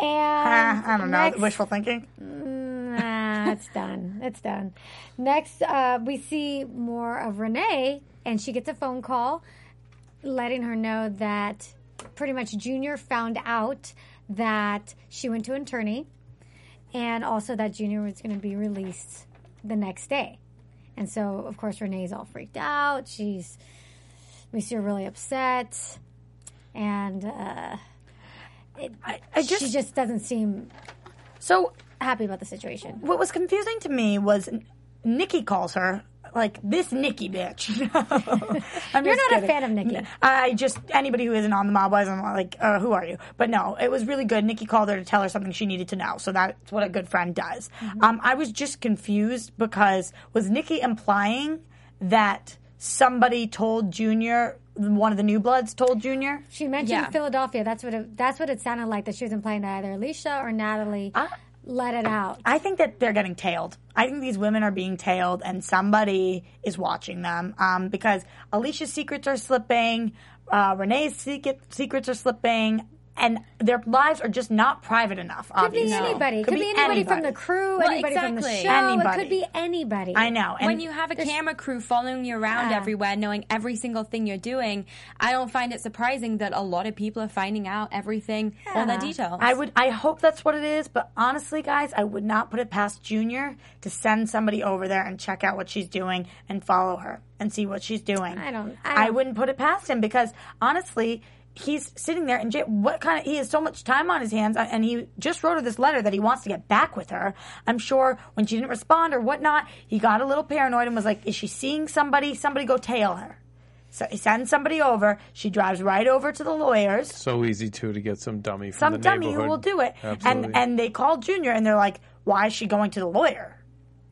And I don't know. next- Wishful thinking. Nah, it's done. It's done. Next, uh, we see more of Renee, and she gets a phone call letting her know that pretty much Junior found out that she went to an attorney, and also that Junior was going to be released the next day. And so, of course, Renee's all freaked out. She's we see her really upset, and uh, I, I just, she just doesn't seem so happy about the situation. what was confusing to me was Nikki calls her like this Nikki bitch. I'm You're not a fan of Nikki. I just anybody who isn't on the mob was I'm like, uh, who are you? But no, it was really good. Nikki called her to tell her something she needed to know. So that's what a good friend does. Mm-hmm. Um, I was just confused because was Nikki implying that somebody told Junior, one of the new bloods told Junior? She mentioned Yeah. Philadelphia. That's what it, that's what it sounded like. That she was implying that either Alicia or Natalie I- let it out. I think that they're getting tailed. I think these women are being tailed, and somebody is watching them um, because Alicia's secrets are slipping, uh, Renee's secret, secrets are slipping, and their lives are just not private enough. Could be anybody. Could, be anybody, from the crew. Well, anybody from the exactly. show. It Anybody. could be anybody. I know. And when you have a camera crew following you around Yeah. everywhere, knowing every single thing you're doing, I don't find it surprising that a lot of people are finding out everything, all their Yeah. details. I would, I hope that's what it is. But honestly, guys, I would not put it past Junior to send somebody over there and check out what she's doing and follow her and see what she's doing. I don't- I I, don't- wouldn't put it past him because honestly. He's sitting there and. What kind of? He has so much time on his hands, and he just wrote her this letter that he wants to get back with her. I'm sure when she didn't respond or whatnot, he got a little paranoid and was like, "Is she seeing somebody? Somebody go tail her." So he sends somebody over. She drives right over to the lawyers so easy too to get some dummy from some the dummy who will do it. Absolutely. And and they call Junior and they're like, "Why is she going to the lawyer?"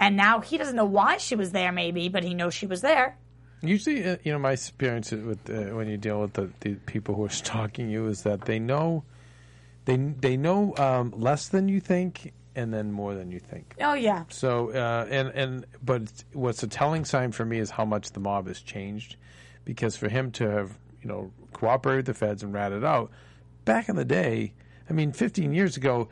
And now he doesn't know why she was there, maybe, but he knows she was there. Usually, uh, you know, my experience with uh, when you deal with the, the people who are stalking you is that they know they they know um, less than you think and then more than you think. Oh yeah, So uh, and and but what's a telling sign for me is how much the mob has changed, because for him to have you know cooperated with the feds and ratted out back in the day. I mean, 15 years ago,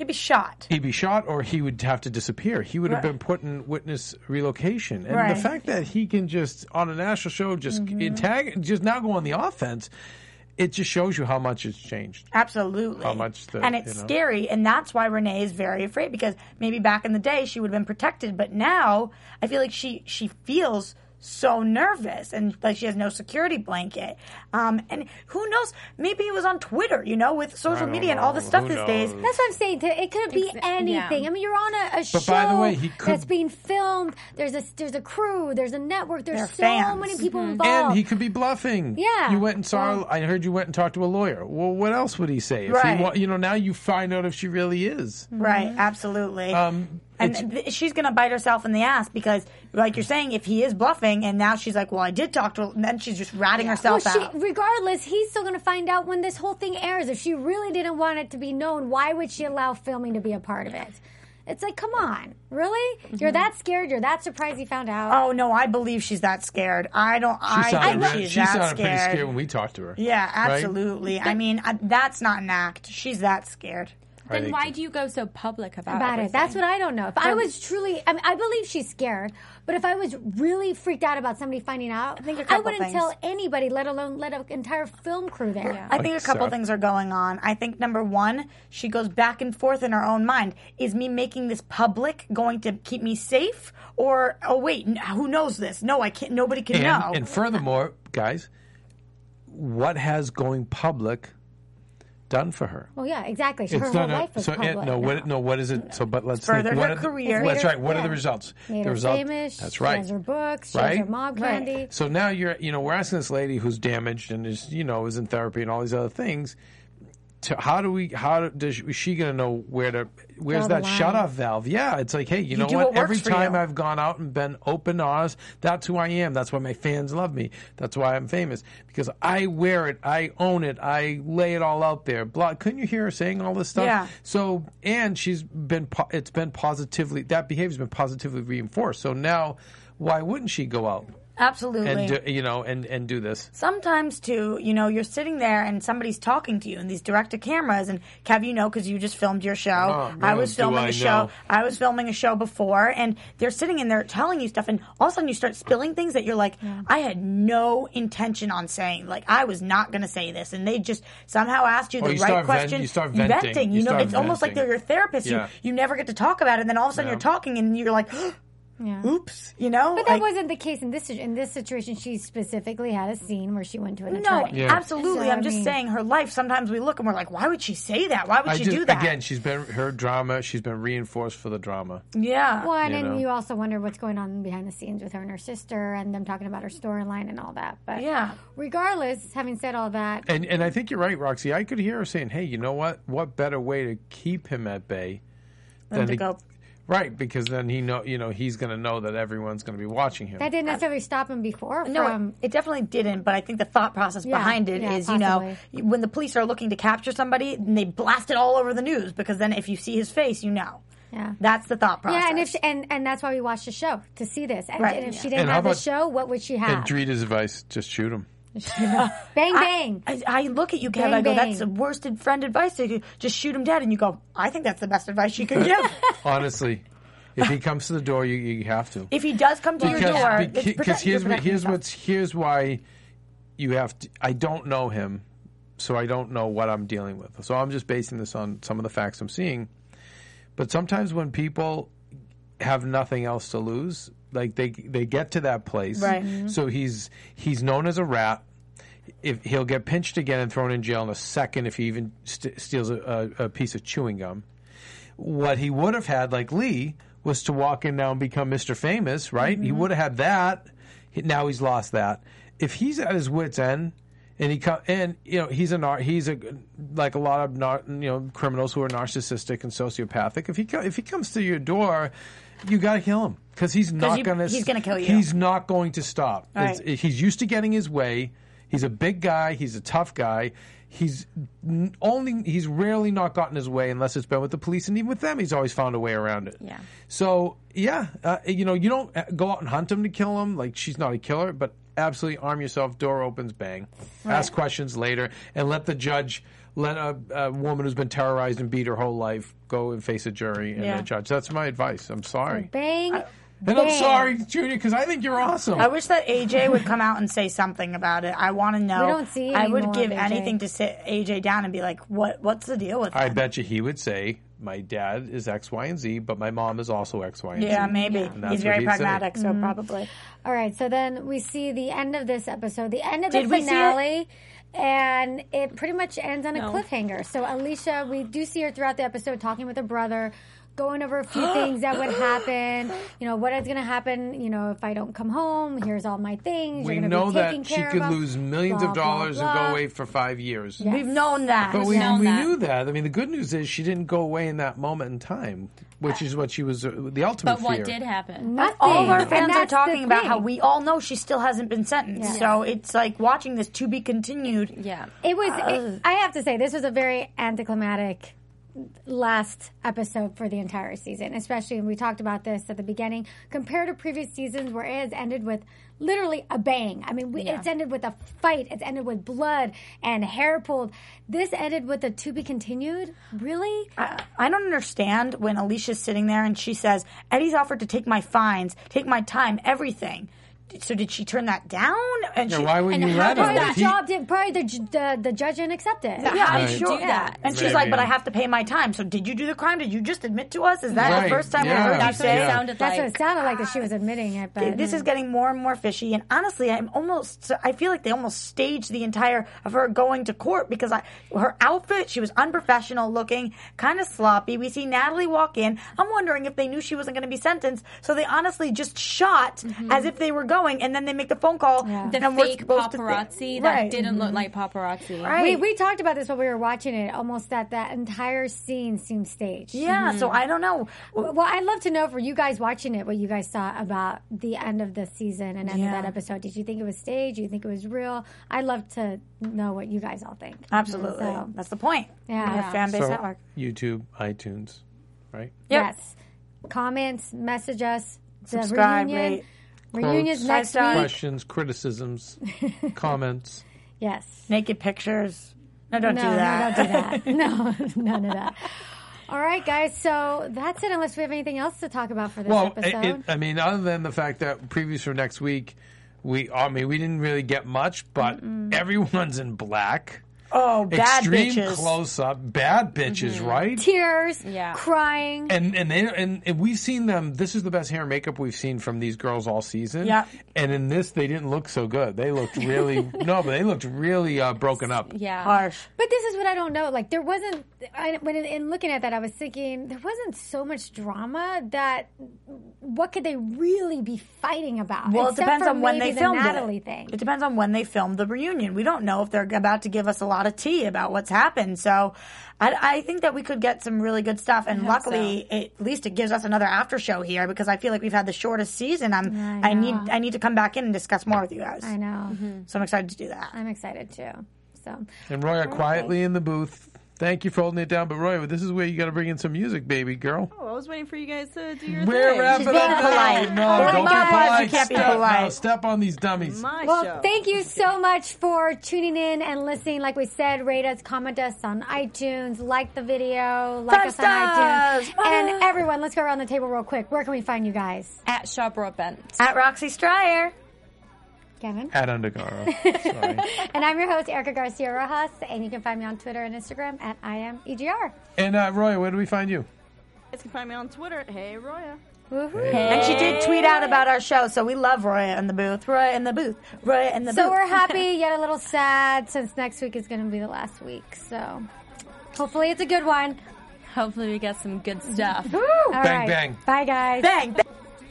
He'd be shot. he'd be shot or he would have to disappear. He would have Right. been put in witness relocation. And Right. the fact that he can just on a national show just Mm-hmm. tag, just now go on the offense, it just shows you how much it's changed. Absolutely. How much the- and it's you know. scary, and that's why Renee is very afraid because maybe back in the day she would have been protected, but now I feel like she she feels so nervous and like she has no security blanket. Um, and who knows? Maybe it was on Twitter, you know, with social don't media and all the stuff Who these days. That's what I'm saying. It could be Exa- anything. yeah. I mean, you're on a, a show by the way, he could- that's being filmed. There's a there's a crew. There's a network. There's They're so fans. many people Mm-hmm. involved. And he could be bluffing. Yeah. You went and saw. Well- I heard you went and talked to a lawyer. Well, what else would he say? If Right. He, you know, now you find out if she really is. Right, absolutely. Um, and th- she's going to bite herself in the ass because, like you're saying, if he is bluffing, and now she's like, "Well, I did talk to," her, and then she's just ratting herself well, she, out. regardless, he's still going to find out when this whole thing airs. If she really didn't want it to be known, why would she allow filming to be a part of it? It's like, come on, really? You're mm-hmm. that scared? You're that surprised he found out? Oh no, I believe she's that scared. I don't. She I sounded, think re- she's she that sounded scared. pretty scared when we talked to her. Yeah, Right? absolutely. I mean, I, that's not an act. She's that scared. I Then think- why do you go so public about, about it. That's what I don't know. If I was truly, I mean, I believe she's scared, but if I was really freaked out about somebody finding out, I, think a wouldn't things. tell anybody, let alone let an entire film crew there. Yeah. I think a couple Sarah. things are going on. I think number one, she goes back and forth in her own mind. Is me making this public going to keep me safe, or oh wait, who knows this? No, I can't. Nobody can and, know. and furthermore, guys, what has going public done for her? Well, yeah, exactly. Her whole a- life was so eh, public. Ed, no, what no, what is it? So, but let's Furthered think. What her are the- career. That's her- right. What are the results? Made the her result. famous. That's She right. has her books. She Right? has her mob Right. So now you're, you know, we're asking this lady who's damaged and is, you know, is in therapy and all these other things. To how do we? How does she, is she going to know where to? Where's that line. shut off valve? Yeah, it's like, hey, you, know what? what Every time you. I've gone out and been open, honest, that's who I am. That's why my fans love me. That's why I'm famous because I wear it, I own it, I lay it all out there. Blah. Couldn't you hear her saying all this stuff? Yeah. So, and she's been, it's been positively, that behavior's been positively reinforced. So now, why wouldn't she go out Absolutely. and do, you know and and do this? Sometimes too, you know, you're sitting there and somebody's talking to you, and these direct to cameras. And Kev, you know, because you just filmed your show. Oh, I was filming I a show. know. I was filming a show before, and they're sitting and they're telling you stuff, and all of a sudden you start spilling things that you're like, I had no intention on saying. Like I was not going to say this, and they just somehow asked you Oh, the you right start ven- question. you start venting. You, You know, start it's almost like they're your therapist. Yeah. You you never get to talk about it, and then all of a sudden Yeah. you're talking, and you're like, Yeah. oops, you know. But that Like- wasn't the case in this in this situation. She specifically had a scene where she went to an No, attorney. Yeah. absolutely. So, I'm I just mean- saying her life. Sometimes we look and we're like, why would she say that? Why would I she just, do that? again, she's been her drama. She's been reinforced for the drama. yeah. Well, and You then know. you also wonder what's going on behind the scenes with her and her sister, and them talking about her storyline and all that. But Yeah. regardless, having said all that, And and I think you're right, Roxy. I could hear her saying, "Hey, you know what? What better way to keep him at bay Than to go- right? Because then he know, you know, he's going to know that everyone's going to be watching him. that didn't necessarily stop him before. No, from, it, it definitely didn't. But I think the thought process Yeah, behind it is, yeah, you know, when the police are looking to capture somebody, then they blast it all over the news because then if you see his face, you know. Yeah. That's the thought process. yeah, and if she, and and that's why we watched the show to see this. And, Right. and if she didn't how have the show, what would she have? and have? Drita's advice: just shoot him. bang bang. I, I look at you, Kev. Bang, I go, bang. "That's the worst friend advice. To just shoot him dead." And you go, "I think that's the best advice you could give." Honestly, if he comes to the door, you you have to. if he does come to your door, because here's what, here's yourself. what's here's why you have to. I don't know him, so I don't know what I'm dealing with. So I'm just basing this on some of the facts I'm seeing. But sometimes when people have nothing else to lose, like they they get to that place, Right. Mhm. So he's he's known as a rat. If he'll get pinched again and thrown in jail in a second if he even st- steals a, a, a piece of chewing gum what he would have had, like Lee, was to walk in now and become Mr. Famous, right? He would have had that. Now he's lost that. If he's at his wits' end, and he co- and you know he's a nar- he's a like a lot of nar- you know criminals who are narcissistic and sociopathic. If he co- if he comes to your door, you got to kill him because he's not you- going to he's gonna kill you. He's not going to stop. Right. It's- he's used to getting his way. He's a big guy. He's a tough guy. He's n- only he's rarely not gotten his way unless it's been with the police, and even with them, he's always found a way around it. Yeah. So yeah, uh, you know, you don't uh, go out and hunt him to kill him. Like she's not a killer, but absolutely arm yourself. Door opens, bang. Ask questions later, and let the judge let a, a woman who's been terrorized and beat her whole life go and face a jury and Yeah. a judge. That's my advice. I'm sorry, Bang. and I'm bang. sorry, Junior, because I think you're awesome. I wish that AJ would come out and say something about it. I want to know. We don't see I would more give of AJ. anything to sit AJ down and be like, "What? What's the deal with?" That? I him? bet you he would say, "My dad is X, Y, and Z, but my mom is also X, Y, and Z." Yeah, maybe And that's he's what very he'd say. pragmatic, so mm-hmm. probably. All right, so then we see the end of this episode, the end of the Did we see it? finale, and it pretty much ends on a No. cliffhanger. So Alicia, we do see her throughout the episode talking with her brother, going over a few things that would happen. You know, what is going to happen? You know, if I don't come home, here's all my things. We You're gonna know be taking that she care could lose millions blah, of blah, dollars and go away for five years. We've known that. But we, known we that. knew that. I mean, the good news is she didn't go away in that moment in time, which is what she was uh, the ultimate But what fear. did happen? Nothing. all of our And fans are talking about how we all know she still hasn't been sentenced. Yeah. So it's like watching this to be continued. Yeah. It was. it- I have to say, this was a very anticlimactic last episode for the entire season, especially when we talked about this at the beginning. Compared to previous seasons, where it has ended with literally a bang. I mean, we, it's ended with a fight. It's ended with blood and hair pulled. This ended with a to be continued. Really? I, I don't understand when Alicia's sitting there and she says, Eddie's offered to take my fines, take my time, everything. So did she turn that down? And Yeah, she, why would And you how let her? Probably that- the he- job did. Probably the, the the judge didn't accept it. Yeah, I'm Right. sure. Do that. And she's Maybe. like, but I have to pay my time. So did you do the crime? Did you just admit to us? Is that Right. the first time Yeah. we heard you say it Yeah. sounded That's like. what it sounded like ah. that she was admitting it. But this is getting more and more fishy. And honestly, I'm almost, I feel like they almost staged the entire of her going to court because I, her outfit, she was unprofessional looking, kind of sloppy. We see Natalie walk in. I'm wondering if they knew she wasn't going to be sentenced. So they honestly just shot mm-hmm. as if they were going and then they make the phone call. Yeah. the and fake supposed to think- paparazzi that Right. didn't look mm-hmm. like paparazzi. Right. We, we talked about this when we were watching it. Almost that that entire scene seemed staged. Yeah, so mm-hmm. I don't know. Well, I'd love to know for you guys watching it what you guys thought about the end of the season and end Yeah. of that episode. Did you think it was staged? Do you think it was real? I'd love to know what you guys all think. Absolutely. So, That's the point. Yeah. We're fan base So, network. YouTube, iTunes, right? Yep. Yes. Comments, message us. The Subscribe, reunion. rate. Reunion's Quotes, next week. Questions, criticisms, comments. Yes. Naked pictures. No, don't no, do that. no, don't do that. no, none of that. All right, guys. So that's it. Unless we have anything else to talk about for this Well, episode. it, I mean, other than the fact that previews for next week, we I mean, we didn't really get much, but everyone's in black. Oh, bad Extreme bitches. close up, bad bitches, right? Tears, Yeah. crying. And and they and, and we've seen them. This is the best hair and makeup we've seen from these girls all season. Yeah. And in this, they didn't look so good. They looked really no, but they looked really uh, broken up. Yeah. Harsh. But this is what I don't know. Like there wasn't. I, when in, in looking at that, I was thinking there wasn't so much drama. That what could they really be fighting about? Well, it depends on when maybe they the filmed Natalie it. thing. It depends on when they filmed the reunion. We don't know if they're about to give us a lot of tea about what's happened. So, I, I think that we could get some really good stuff. And luckily, it, at least it gives us another after show here because I feel like we've had the shortest season. I'm. I I, need. I need to come back in and discuss more with you guys. I know. So I'm excited to do that. I'm excited too. So And Roy, quietly in the booth. Thank you for holding it down, but Roy, this is where you got to bring in some music, baby girl. Oh, I was waiting for you guys to do your thing. We're thing. wrapping being up. polite. No, We're don't be not. polite. You can't be step, polite. no, step on these dummies. My Well, show. thank you so much for tuning in and listening. Like we said, rate us, comment us on iTunes, like the video, like Five us on iTunes. stars. And everyone, let's go around the table real quick. Where can we find you guys? At Shop Broadbent. At Roxy Striar. Kevin? At Undergaro. Sorry. And I'm your host, Erica Garcia Rojas, and you can find me on Twitter and Instagram at I am EGR. And uh, Roy, where do we find you? You can find me on Twitter at Hey Roya. Woohoo. And she did tweet out about our show, so we love Roya in the booth. Roya in the booth. Roya in the So booth. we're happy, yet a little sad, since next week is going to be the last week. So hopefully it's a good one. Hopefully, we get some good stuff. All Bang, right. bang. Bye, guys. Bang, bang.